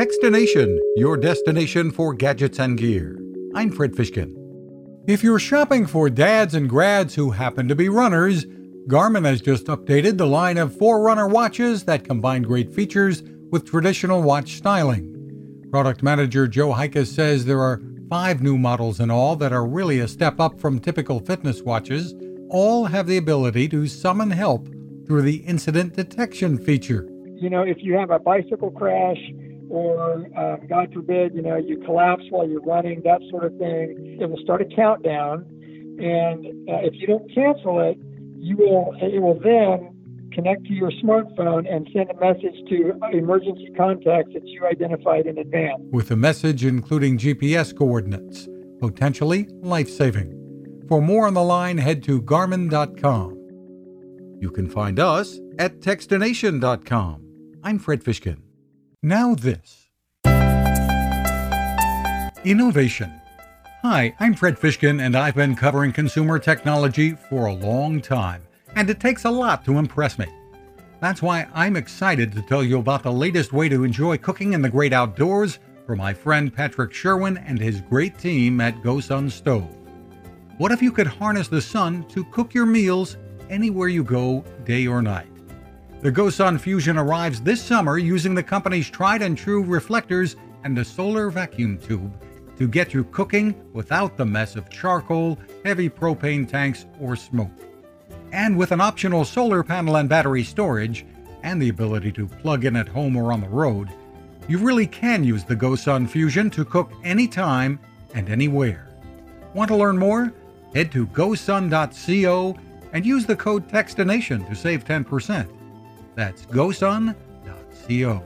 Techstination, your destination for gadgets and gear. I'm Fred Fishkin. If you're shopping for dads and grads who happen to be runners, Garmin has just updated the line of Forerunner watches that combine great features with traditional watch styling. Product manager Joe Hikas says there are five new models in all that are really a step up from typical fitness watches. All have the ability to summon help through the incident detection feature. You know, if you have a bicycle crash or, uh, God forbid, you know, you collapse while you're running, that sort of thing, it will start a countdown. And uh, if you don't cancel it, you will it will then connect to your smartphone and send a message to emergency contacts that you identified in advance. With a message including GPS coordinates, potentially life saving. For more on the line, head to Garmin.com. You can find us at Techstination.com. I'm Fred Fishkin. Now, this Innovation. Hi, I'm Fred Fishkin, and I've been covering consumer technology for a long time and it takes a lot to impress me. That's why I'm excited to tell you about the latest way to enjoy cooking in the great outdoors for my friend Patrick Sherwin and his great team at GoSun Stove. What if you could harness the sun to cook your meals anywhere you go, day or night? The GoSun Fusion arrives this summer using the company's tried and true reflectors and a solar vacuum tube to get you cooking without the mess of charcoal, heavy propane tanks, or smoke. And with an optional solar panel and battery storage, and the ability to plug in at home or on the road, you really can use the GoSun Fusion to cook anytime and anywhere. Want to learn more? Head to gosun.co and use the code TECHSTINATION to save 10%. That's gosun.co.